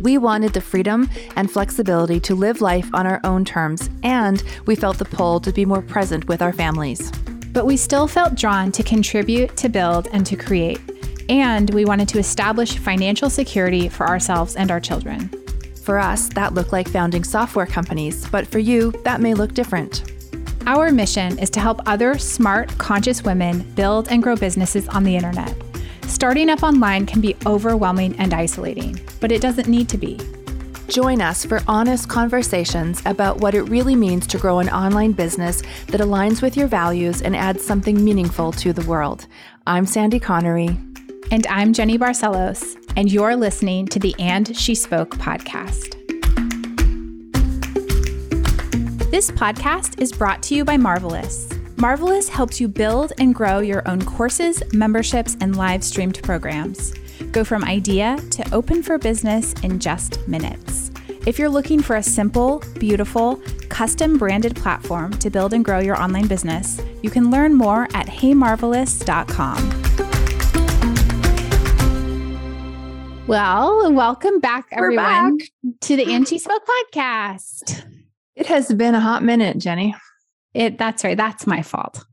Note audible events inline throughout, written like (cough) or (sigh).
We wanted the freedom and flexibility to live life on our own terms, and we felt the pull to be more present with our families. But we still felt drawn to contribute, to build, and to create. And we wanted to establish financial security for ourselves and our children. For us, that looked like founding software companies, but for you, that may look different. Our mission is to help other smart, conscious women build and grow businesses on the internet. Starting up online can be overwhelming and isolating, but it doesn't need to be. Join us for honest conversations about what it really means to grow an online business that aligns with your values and adds something meaningful to the world. I'm Sandy Connery. And I'm Jeni Barcelos, and you're listening to the And She Spoke podcast. This podcast is brought to you by Marvelous. Marvelous helps you build and grow your own courses, memberships, and live streamed programs. Go from idea to open for business in just minutes. If you're looking for a simple, beautiful, custom branded platform to build and grow your online business, you can learn more at heymarvelous.com. Well, welcome back, everyone, back. to the And She Spoke podcast. It has been a hot minute, Jeni. It that's right. That's my fault.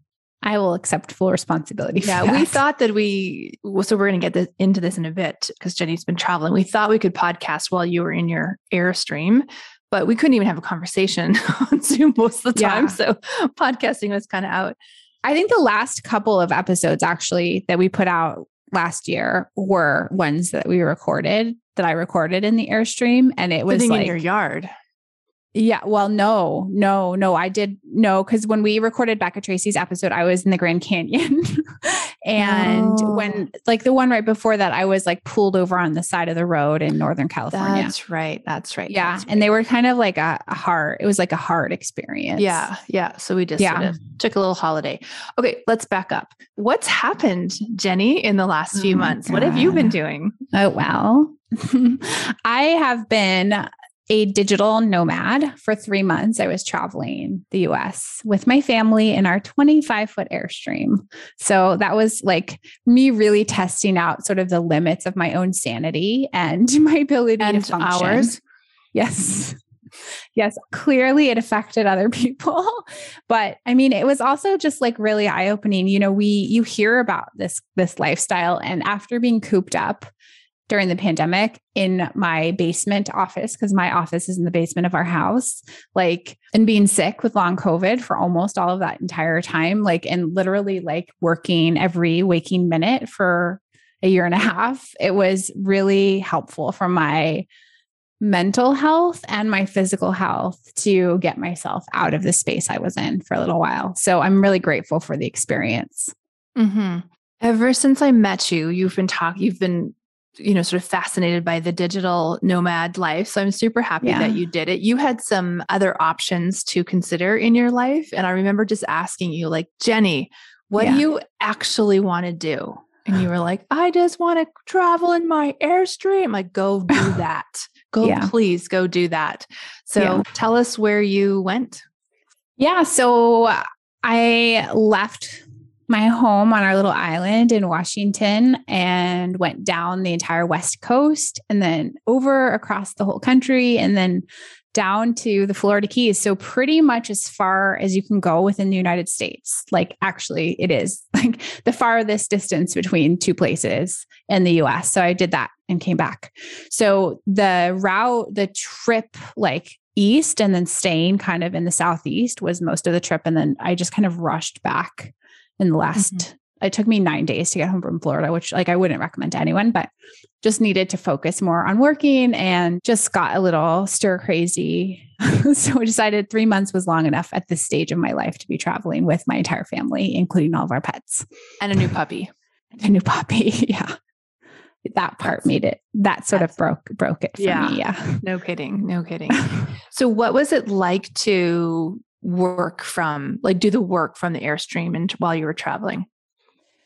I will accept full responsibility. for Yeah, we thought that we, well, so we're going to get this, into this in a bit because Jeni's been traveling. We thought we could podcast while you were in your Airstream, but we couldn't even have a conversation (laughs) on Zoom most of the time. Yeah. So podcasting was kind of out. I think the last couple of episodes actually that we put out last year were ones that we recorded that I recorded in the Airstream, and it was like in your yard. Yeah. Well, no, no, no. I did no, because when we recorded Becca Tracy's episode, I was in the Grand Canyon. (laughs) and Oh. when like the one right before that, I was like pulled over on the side of the road in Northern California. That's right. That's right. yeah. that's And they were kind of like a, a hard, it was like a hard experience. Yeah, yeah. So we just sort Yeah. of took a little holiday. Okay, let's back up. What's happened, Jeni, in the last oh few Oh months? What have you been doing? Oh, well, (laughs) I have been a digital nomad for three months. I was traveling the US with my family in our 25 foot Airstream. So that was like me really testing out sort of the limits of my own sanity and (laughs) my ability And to function. ours? Yes. Yes, clearly it affected other (laughs) people. But I mean, it was also just like really eye-opening. You know, we you hear about this this lifestyle and after being cooped up during the pandemic in my basement office because my office is in the basement of our house, like and being sick with long COVID for almost all of that entire time, like and literally like working every waking minute for a year and a half, it was really helpful for my mental health and my physical health to get myself out of the space I was in for a little while. So I'm really grateful for the experience. Mm-hmm. Ever since I met you, you've been talking, you've been, you know, sort of fascinated by the digital nomad life. So I'm super happy Yeah. that you did it. You had some other options to consider in your life. And I remember just asking you, like, Jeni, what Yeah. do you actually want to do? And you were like, I just want to travel in my Airstream. Like, go do (laughs) that. Go, Yeah. please go do that. So tell us where you went. Yeah. So I left my home on our little island in Washington and went down the entire West Coast and then over across the whole country and then down to the Florida Keys. So, pretty much as far as you can go within the United States. Like, actually, it is (laughs) like the farthest distance between two places in the US. So, I did that and came back. So, the route, the trip, like, east and then staying kind of in the southeast was most of the trip and then i just kind of rushed back in the last mm-hmm. it took me nine days to get home from florida which like i wouldn't recommend to anyone but just needed to focus more on working and just got a little stir crazy (laughs) so I decided three months was long enough at this stage of my life to be traveling with my entire family including all of our pets And a new puppy. (laughs) a new puppy (laughs) yeah that part That's, made it that sort of broke broke it for yeah, me. Yeah. No kidding. No kidding. so what was it like to work from like do the work from the airstream and while you were traveling?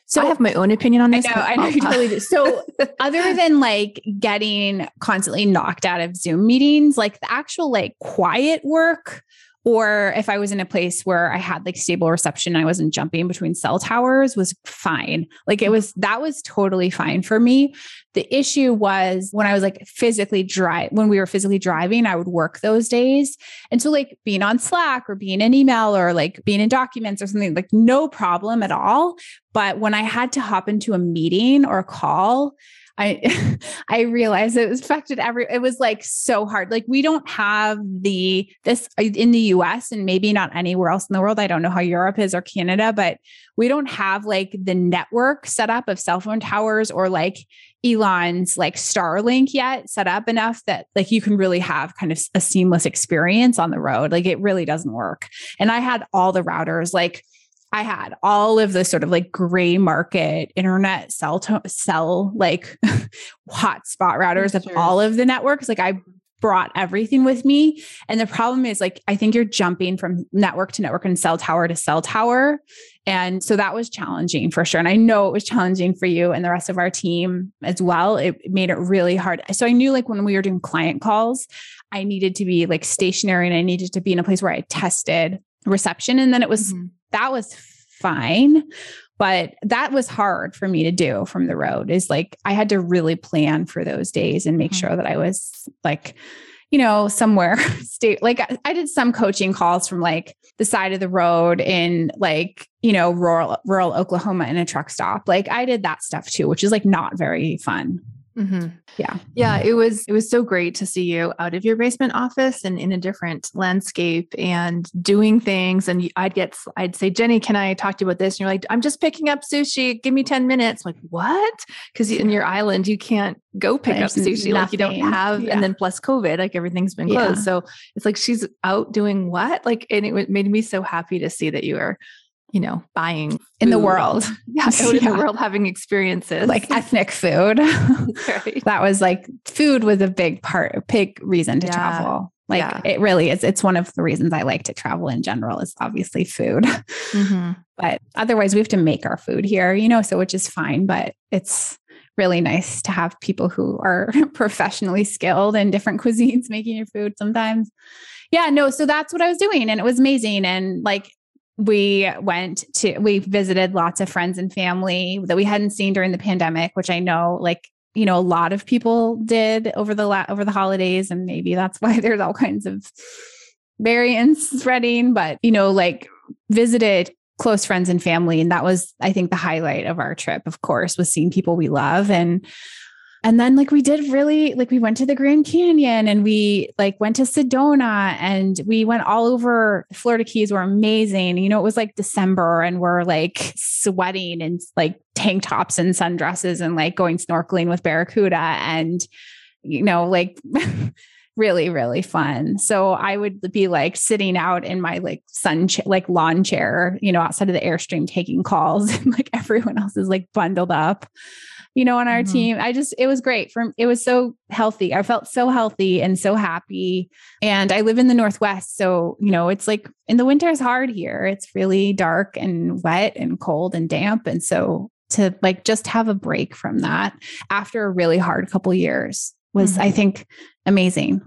So I oh, have my own opinion on this. I know, I know you totally do. So (laughs) other than like getting constantly knocked out of Zoom meetings, like the actual like quiet work or if I was in a place where I had like stable reception, I wasn't jumping between cell towers was fine. Like it was, that was totally fine for me. The issue was when I was like physically drive, when we were physically driving, I would work those days. And so like being on Slack or being in email or like being in documents or something, like no problem at all. But when I had to hop into a meeting or a call, I (laughs) I realized it was affected every it was like so hard. Like we don't have the this uh, in the US and maybe not anywhere else in the world. I don't know how Europe is or Canada, but we don't have like the network set up of cell phone towers or like Elon's like Starlink yet set up enough that like you can really have kind of a seamless experience on the road. Like it really doesn't work. And I had all the routers like I had all of the sort of like gray market internet cell to- cell like (laughs) hotspot routers of all of the networks. Like I brought everything with me. And the problem is like I think you're jumping from network to network and cell tower to cell tower. And so that was challenging for sure. And I know it was challenging for you and the rest of our team as well. It made it really hard. So I knew like when we were doing client calls, I needed to be like stationary and I needed to be in a place where I tested reception. And then it was mm-hmm that was fine. But that was hard for me to do from the road is like I had to really plan for those days and make mm-hmm. sure that I was like, you know, somewhere (laughs) state like I did some coaching calls from like the side of the road in like, you know, rural rural Oklahoma in a truck stop. Like I did that stuff too, which is like not very fun. Mm-hmm. Yeah. Yeah. It was, it was so great to see you out of your basement office and in a different landscape and doing things. And I'd get, I'd say, Jeni, can I talk to you about this? And you're like, I'm just picking up sushi. Give me 10 minutes. I'm like, what? Because in your island, you can't go pick There's up sushi. Nothing. Like you don't have, yeah. and then plus COVID, like everything's been closed. Yeah. So it's like, she's out doing what? Like, and it made me so happy to see that you are you know, buying in the world. (laughs) Yeah, yeah. in the world having experiences. Like (laughs) ethnic food. (laughs) right. That was like food was a big part, a big reason to yeah. travel. Like yeah. it really is. It's one of the reasons I like to travel in general is obviously food. Mm-hmm. but otherwise we have to make our food here, you know, so which is fine, but it's really nice to have people who are professionally skilled in different cuisines making your food sometimes. Yeah, no, so that's what I was doing and it was amazing and like we went to we visited lots of friends and family that we hadn't seen during the pandemic which i know like you know a lot of people did over the la- over the holidays and maybe that's (laughs) why there's all kinds of variants spreading but you know like visited close friends and family and that was i think the highlight of our trip of course was seeing people we love and and then like we did really like we went to the Grand Canyon and we like went to Sedona and we went all over. Florida Keys were amazing. You know, it was like December and we're like sweating and like tank tops and sundresses and like going snorkeling with Barracuda and you know, like (laughs) really really fun. So i would be like sitting out in my like sun cha- like lawn chair you know outside of the airstream taking calls (laughs) and like everyone else is like bundled up you know, on our mm-hmm. team. I just, it was great. From it was so healthy. I felt so healthy and so happy. And I live in the Northwest. So, you know, it's like in the winter is hard here. It's really dark and wet and cold and damp. And so to like just have a break from that after a really hard couple years was, mm-hmm. I think, amazing.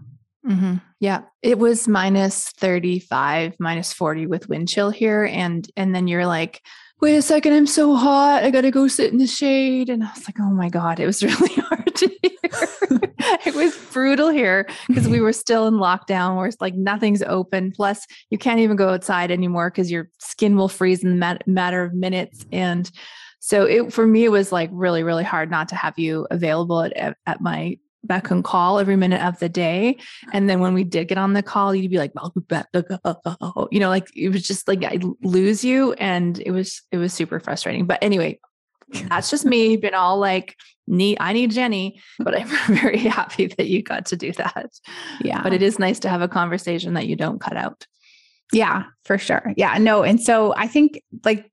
Mm-hmm. Yeah, it was minus 35, minus 40 with wind chill here. And, and then you're like, wait a second, I'm so hot. I got to go sit in the shade. And I was like, oh my God, it was (laughs) really hard to hear. (laughs) it was brutal here because we were still in lockdown where it's like nothing's open. Plus, you can't even go outside anymore because your skin will freeze in the mat- matter of minutes. And so it for me, it was like really, really hard not to have you available at, at my back and call every minute of the day. And then when we did get on the call, you'd be like, (laughs) you know, like it was just like I lose you. And it was, it was super frustrating. But anyway, that's just me been all like, need, I need Jeni, but I'm (laughs) very happy that you got to do that. Yeah. But it is nice to have a conversation that you don't cut out. Yeah, for sure. Yeah. No. And so I think like,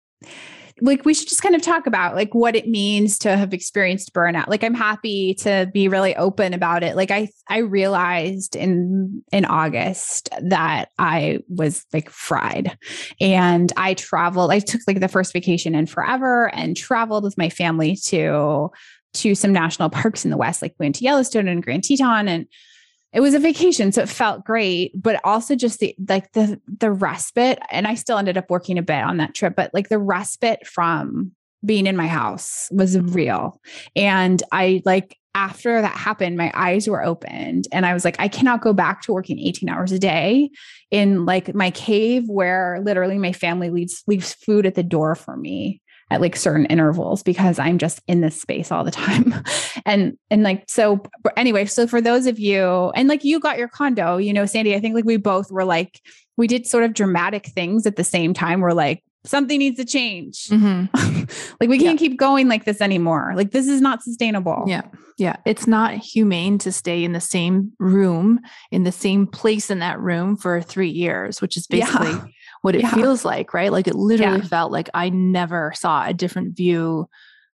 like we should just kind of talk about like what it means to have experienced burnout. Like I'm happy to be really open about it. Like I I realized in in August that I was like fried. And I traveled, I took like the first vacation in forever and traveled with my family to to some national parks in the West, like we went to Yellowstone and Grand Teton and it was a vacation so it felt great but also just the like the the respite and i still ended up working a bit on that trip but like the respite from being in my house was real. And i like after that happened my eyes were opened and i was like i cannot go back to working 18 hours a day in like my cave where literally my family leaves leaves food at the door for me at like certain intervals because I'm just in this space all the time. (laughs) and and like so anyway, so for those of you and like you got your condo, you know, Sandy, I think like we both were like we did sort of dramatic things at the same time. We're like something needs to change. Mm-hmm. (laughs) like we can't yeah. keep going like this anymore. Like this is not sustainable. Yeah. Yeah. It's not humane to stay in the same room, in the same place in that room for three years, which is basically yeah (laughs) what it yeah. feels like, right? Like it literally yeah. felt like I never saw a different view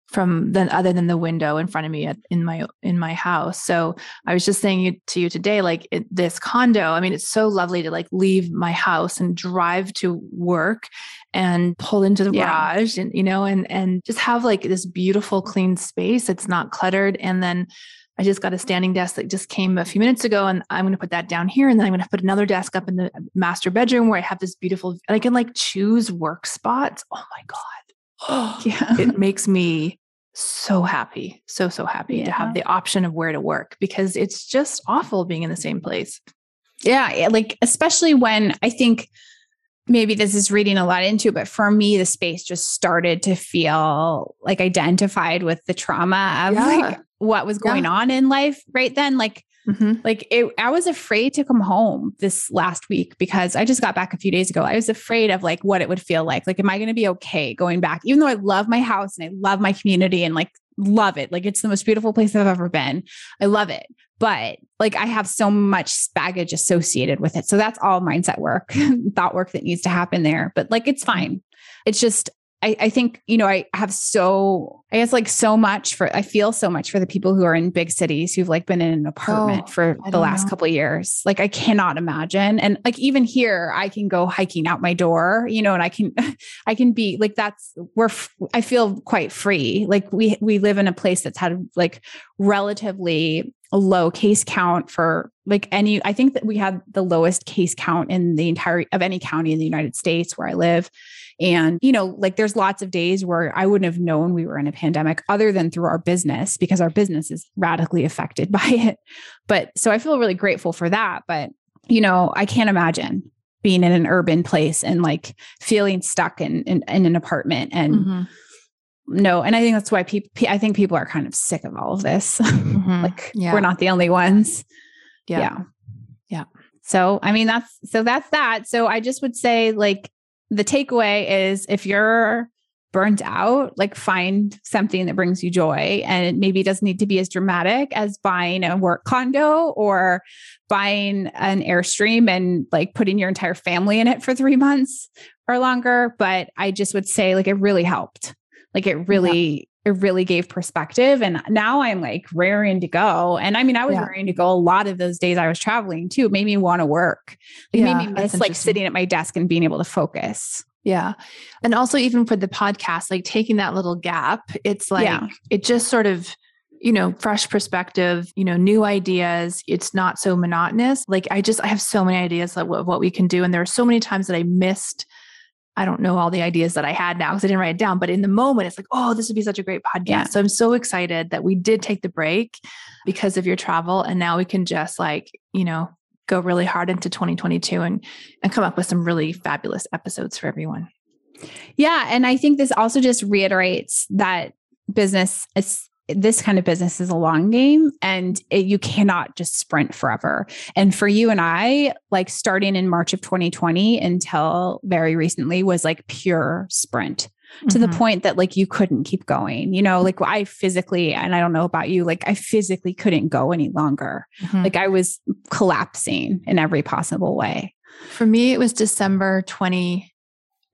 from than other than the window in front of me at, in my in my house. So I was just saying to you today, like it, this condo. I mean, it's so lovely to like leave my house and drive to work and pull into the yeah. garage, and you know, and and just have like this beautiful clean space. It's not cluttered, and then I just got a standing desk that just came a few minutes ago, and I'm going to put that down here, and then I'm going to put another desk up in the master bedroom where I have this beautiful. I can like choose work spots. Oh my god, (gasps) yeah, it (laughs) makes me so happy, so so happy yeah. to have the option of where to work because it's just awful being in the same place. Yeah, like especially when I think maybe this is reading a lot into, it, but for me, the space just started to feel like identified with the trauma of yeah. like what was going yeah. on in life right then. Like, mm-hmm. like it, I was afraid to come home this last week because I just got back a few days ago. I was afraid of like what it would feel like. Like, am I going to be okay going back? Even though I love my house and I love my community and like love it. Like it's the most beautiful place I've ever been. I love it. But like I have so much baggage associated with it. So that's all mindset work, (laughs) thought work that needs to happen there. But like it's fine. It's just I, I, think, you know, I have so, I guess like so much for, I feel so much for the people who are in big cities who've like been in an apartment oh, for the last know. couple of years. Like I cannot imagine. And like even here, I can go hiking out my door, you know, and I can, (laughs) I can be like, that's, we're, I feel quite free. Like we, we live in a place that's had like relatively low case count for like any i think that we had the lowest case count in the entire of any county in the united states where i live and, you know, like there's lots of days where I wouldn't have known we were in a pandemic other than through our business because our business is radically affected (laughs) by it. But so I feel really grateful for that. But, you know, I can't imagine being in an urban place and like feeling stuck in, in, in an apartment and, mm-hmm no and i think that's why people i think people are kind of sick of all of this (laughs) mm-hmm. like yeah. we're not the only ones yeah. yeah yeah so i mean that's so that's that so i just would say like the takeaway is if you're burnt out, like find something that brings you joy. And it maybe doesn't need to be as dramatic as buying a work condo or buying an Airstream and like putting your entire family in it for three months or longer. But I just would say, like, it really helped. Like, it really, yeah. it really gave perspective. And now I'm like raring to go. And I mean, I was yeah. raring to go a lot of those days I was traveling too. It made me want to work. It yeah, made me miss like sitting at my desk and being able to focus. Yeah. And also, even for the podcast, like taking that little gap, it's like, yeah. it just sort of, you know, fresh perspective, you know, new ideas. It's not so monotonous. Like, I just, I have so many ideas of what, what we can do. And there are so many times that I missed I don't know all the ideas that I had now because I didn't write it down. But in the moment, it's like, oh, this would be such a great podcast. Yeah. So I'm so excited that we did take the break because of your travel. And now we can just like, you know, go really hard into 2022 and and come up with some really fabulous episodes for everyone. Yeah. And I think this also just reiterates that business is this kind of business is a long game and it, you cannot just sprint forever. And for you and I, like starting in March of 2020 until very recently was like pure sprint to mm-hmm. the point that like you couldn't keep going. You know, like I physically, and I don't know about you, like I physically couldn't go any longer. Mm-hmm. Like I was collapsing in every possible way. For me, it was December 20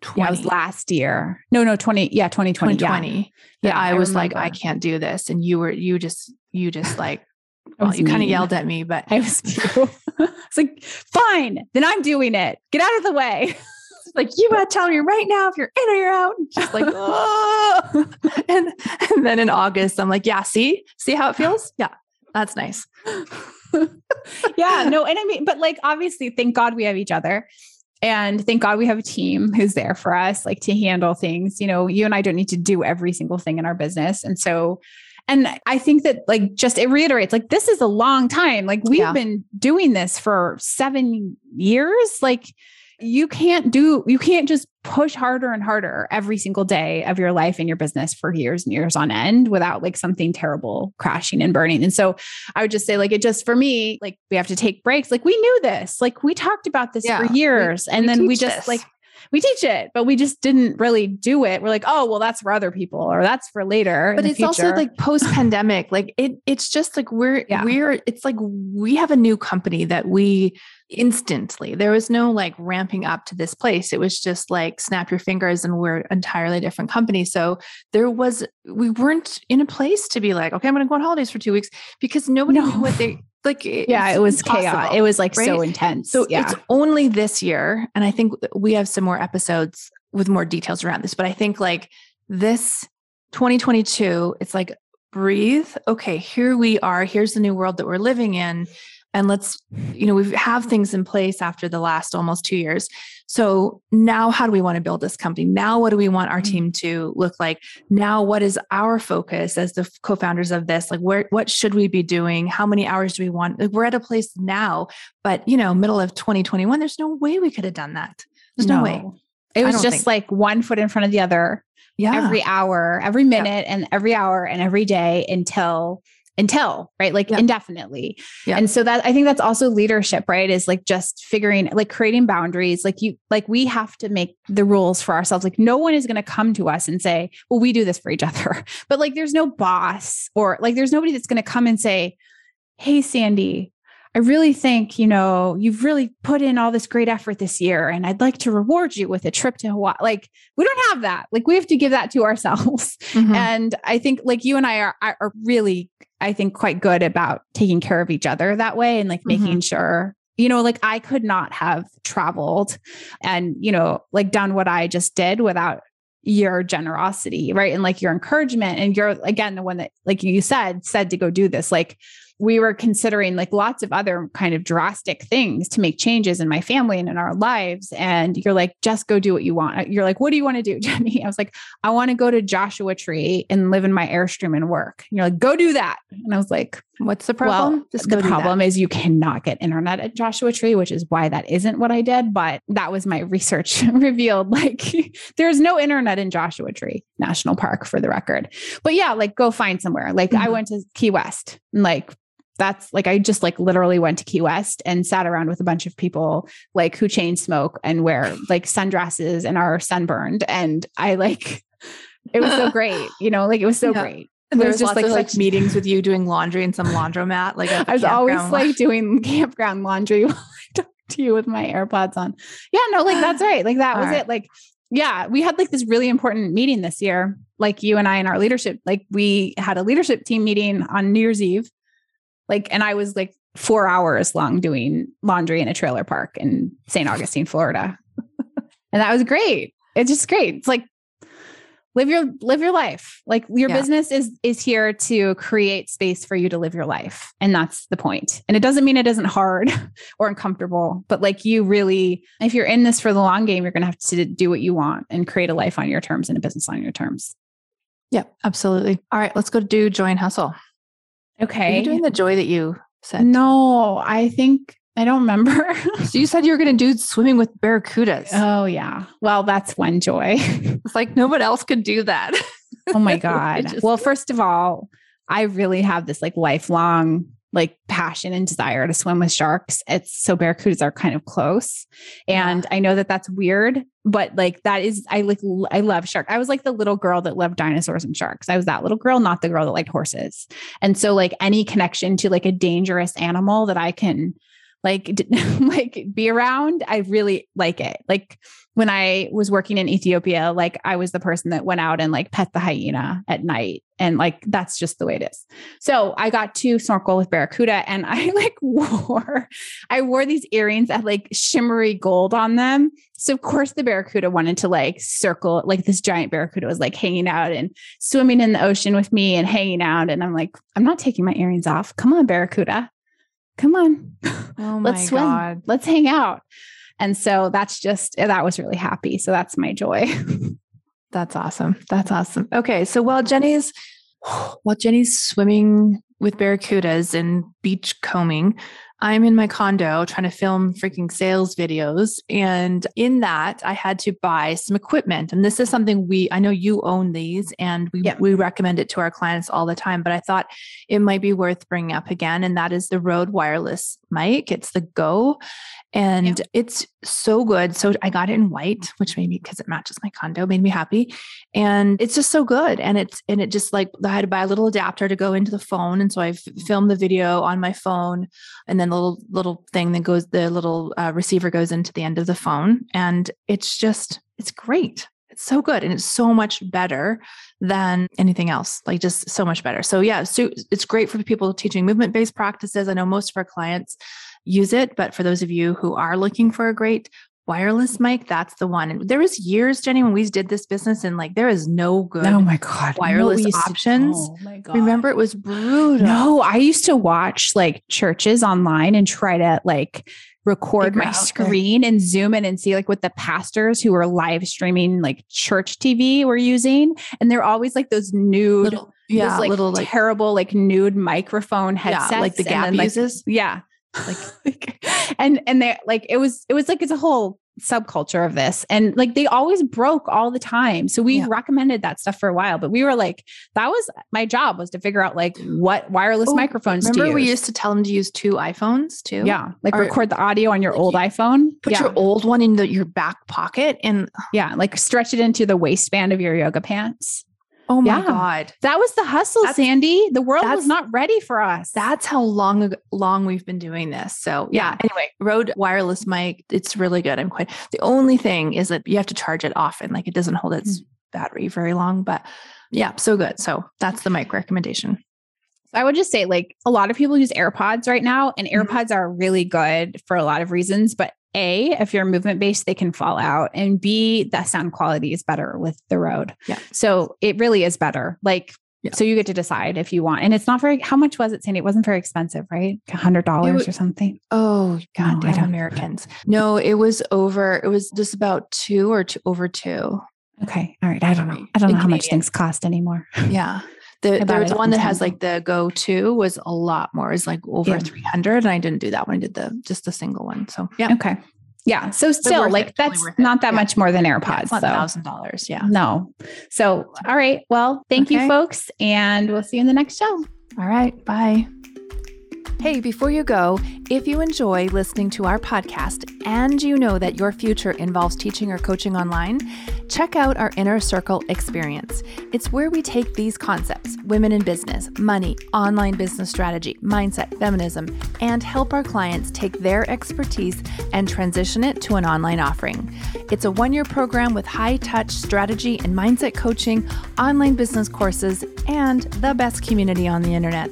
20. That was last year. No, no, 20. Yeah, 2020. 2020. Yeah, yeah I, I was like, I can't do this. And you were, you just, you just (laughs) like, well, you kind of yelled at me, but I was, (laughs) (laughs) it's like, fine, then I'm doing it. Get out of the way. like you gotta tell me right now if you're in or you're out. And she's like, oh. and and then in August, I'm like, yeah, see, see how it feels? (gasps) Yeah, that's nice. yeah, no, and I mean, but like obviously, thank God we have each other. And thank God we have a team who's there for us, like to handle things. You know, you and I don't need to do every single thing in our business. And so, and I think that like just it reiterates like this is a long time. Like we've yeah. been doing this for seven years. Like you can't do you can't just push harder and harder every single day of your life in your business for years and years on end without like something terrible crashing and burning. And so I would just say like it just for me like we have to take breaks. Like we knew this. Like we talked about this yeah, for years we, and we then we just this. like we teach it, but we just didn't really do it. We're like, oh, well, that's for other people or that's for later. But it's also like post pandemic. like it, it's just like we're, yeah. we're, it's like we have a new company that we instantly, there was no like ramping up to this place. It was just like snap your fingers and we're entirely different company. So there was, we weren't in a place to be like, okay, I'm going to go on holidays for two weeks because nobody no. knew what they, (laughs) like yeah it was chaos it was like right? so intense. So yeah. it's only this year and i think we have some more episodes with more details around this but i think like this 2022 it's like breathe. Okay here we are. Here's the new world that we're living in and let's you know we have things in place after the last almost two years. So now how do we want to build this company? Now what do we want our mm-hmm. team to look like? Now what is our focus as the co-founders of this? Like where what should we be doing? How many hours do we want? Like we're at a place now but you know middle of 2021 there's no way we could have done that. There's no, no. Way it was just think. like one foot in front of the other yeah. every hour every minute and every hour and every day until until right like indefinitely yeah. and so that i think that's also leadership right is like just figuring like creating boundaries like you like we have to make the rules for ourselves like no one is going to come to us and say well we do this for each other (laughs) but like there's no boss or like there's nobody that's going to come and say hey sandy I really think, you know, you've really put in all this great effort this year and I'd like to reward you with a trip to Hawaii. Like we don't have that. Like we have to give that to ourselves. Mm-hmm. And I think like you and I are are really I think quite good about taking care of each other that way and like making mm-hmm. sure you know like I could not have traveled and you know like done what I just did without your generosity, right? And like your encouragement and you're again the one that like you said said to go do this like we were considering like lots of other kind of drastic things to make changes in my family and in our lives. And you're like, just go do what you want. You're like, what do you want to do, (laughs) Jeni? I was like, I want to go to Joshua Tree and live in my Airstream and work. And you're like, go do that. And I was like, what's the problem? Well, just the problem is you cannot get internet at Joshua Tree, which is why that isn't what I did. But that was my (laughs) research (laughs) revealed. Like there's no internet in Joshua Tree National Park for the record. But yeah, like go find somewhere. Like mm-hmm. I went to Key West and like that's like I just like literally went to Key West and sat around with a bunch of people like who chain smoke and wear like sundresses and are sunburned. And I like it was so (laughs) great, you know, like it was so yeah. great. And there was just like, of, like meetings with you doing laundry in some laundromat. Like (laughs) I was always like doing (laughs) campground laundry while I talked to you with my AirPods on. Yeah, no, like that's right. Like that was right. it. Like, yeah, we had like this really important meeting this year. Like you and I and our leadership, like we had a leadership team meeting on New Year's Eve like, and I was like four hours long doing laundry in a trailer park in St. Augustine, Florida. (laughs) and that was great. It's just great. It's like live your live your life. Like your yeah. business is is here to create space for you to live your life. And that's the point. And it doesn't mean it isn't hard (laughs) or uncomfortable, but like you really if you're in this for the long game, you're going to have to do what you want and create a life on your terms and a business on your terms. Yeah, absolutely. All right, let's go do join hustle. Okay. Are you doing the joy that you said? No, I think I don't remember. (laughs) so you said you were going to do swimming with barracudas. Oh yeah. Well, that's one joy. (laughs) it's like no one else could do that. oh my (laughs) god. just... Well, first of all, I really have this like lifelong like passion and desire to swim with sharks. It's so barracudas are kind of close. And yeah. I know that that's weird, but like that is I like I love shark. I was like the little girl that loved dinosaurs and sharks. I was that little girl, not the girl that liked horses. And so like any connection to like a dangerous animal that I can like (laughs) like be around, I really like it. Like when I was working in Ethiopia, like I was the person that went out and like pet the hyena at night. And like that's just the way it is. So I got to snorkel with Barracuda and (laughs) I like wore, I wore these earrings that like shimmery gold on them. So of course the Barracuda wanted to like circle, like this giant Barracuda was like hanging out and swimming in the ocean with me and hanging out. And I'm like, I'm not taking my earrings off. Come on, Barracuda. Come on. Oh (laughs) Let's swim. God. Let's hang out. And so that's just, eh, that was really happy. So that's my joy. (laughs) That's awesome. That's awesome. Okay. So while Jeni's (sighs) while Jeni's swimming with barracudas and beach combing, I'm in my condo trying to film freaking sales videos. And in that, I had to buy some equipment. And this is something we, I know you own these and we, Yep. we recommend it to our clients all the time, but I thought it might be worth bringing up again. And that is the Rode wireless mic. It's the Go. And it's so good. So I got it in white, which made me, because it matches my condo, made me happy. And it's just so good. And it's, and it just like, I had to buy a little adapter to go into the phone. And so I filmed the video on my phone and then the little little thing that goes the little uh, receiver goes into the end of the phone and it's just it's great it's so good and it's so much better than anything else like just so much better so yeah so it's great for people teaching movement based practices i know most of our clients use it but for those of you who are looking for a great wireless mic that's the one and there was years jeni when we did this business and like there is no good Oh my God. wireless to- options. oh my God. remember it was brutal No, I used to watch like churches online and try to like record Figure my screen and zoom in and see like what the pastors who were live streaming like church TV were using. And they're always like those nude, little yeah those, like, little like terrible like nude microphone yeah headsets. like the gap then, like, uses Yeah. Like, (laughs) and and they like it was it was like it's a whole subculture of this and like they always broke all the time so we Yeah. recommended that stuff for a while but we were like that was my job was to figure out like what wireless Oh, microphones Remember, we used to tell them to use two iPhones too. yeah like Or- record the audio on your like old you iphone Put yeah. your old one in the, your back pocket, and yeah like stretch it into the waistband of your yoga pants oh my Yeah. god, that was the hustle That's- sandy the world was not ready for us that's how long long we've been doing this. So yeah. Anyway, Rode wireless mic, it's really good. I'm quite. The only thing is that you have to charge it often. Like it doesn't hold its battery very long, but yeah, so good. So that's the mic recommendation. I would just say, like, a lot of people use AirPods right now, and Mhm. AirPods are really good for a lot of reasons. But A, if you're movement based, they can fall out. And B, the sound quality is better with the Rode. Yeah. So it really is better. Like, Yeah. so you get to decide if you want. And it's not very, how much was it, Sandy? It wasn't very expensive, right? A hundred dollars would- or something. Oh God, damn Americans. No, it was over. It was just about two or two over two. Okay. All right. I don't know. I don't know how much things cost anymore. (laughs) Yeah. The, bought there's one that has like the go to was a lot more. It's like over Yeah. 300. And I didn't do that one. I did the just the single one. So yeah. Okay. Yeah. So still, like, it, that's it. not that Yeah. much more than Yeah, AirPods. so. thousand dollars. Yeah. No. So, all right. Well, thank you, folks, and we'll see you in the next show. All right. Bye. Hey, before you go, if you enjoy listening to our podcast and you know that your future involves teaching or coaching online, check out our Inner Circle experience. It's where we take these concepts women in business, money, online business strategy, mindset, feminism and help our clients take their expertise and transition it to an online offering. It's a one year program with high touch strategy and mindset coaching, online business courses, and the best community on the internet.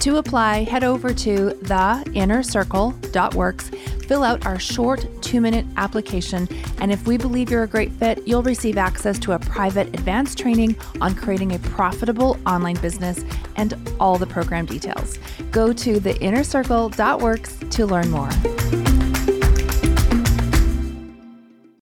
To apply, head over to theinnercircle.works, fill out our short two minute application, and if we believe you're a great fit, you'll receive access to a private advanced training on creating a profitable online business and all the program details. Go to theinnercircle.works to learn more.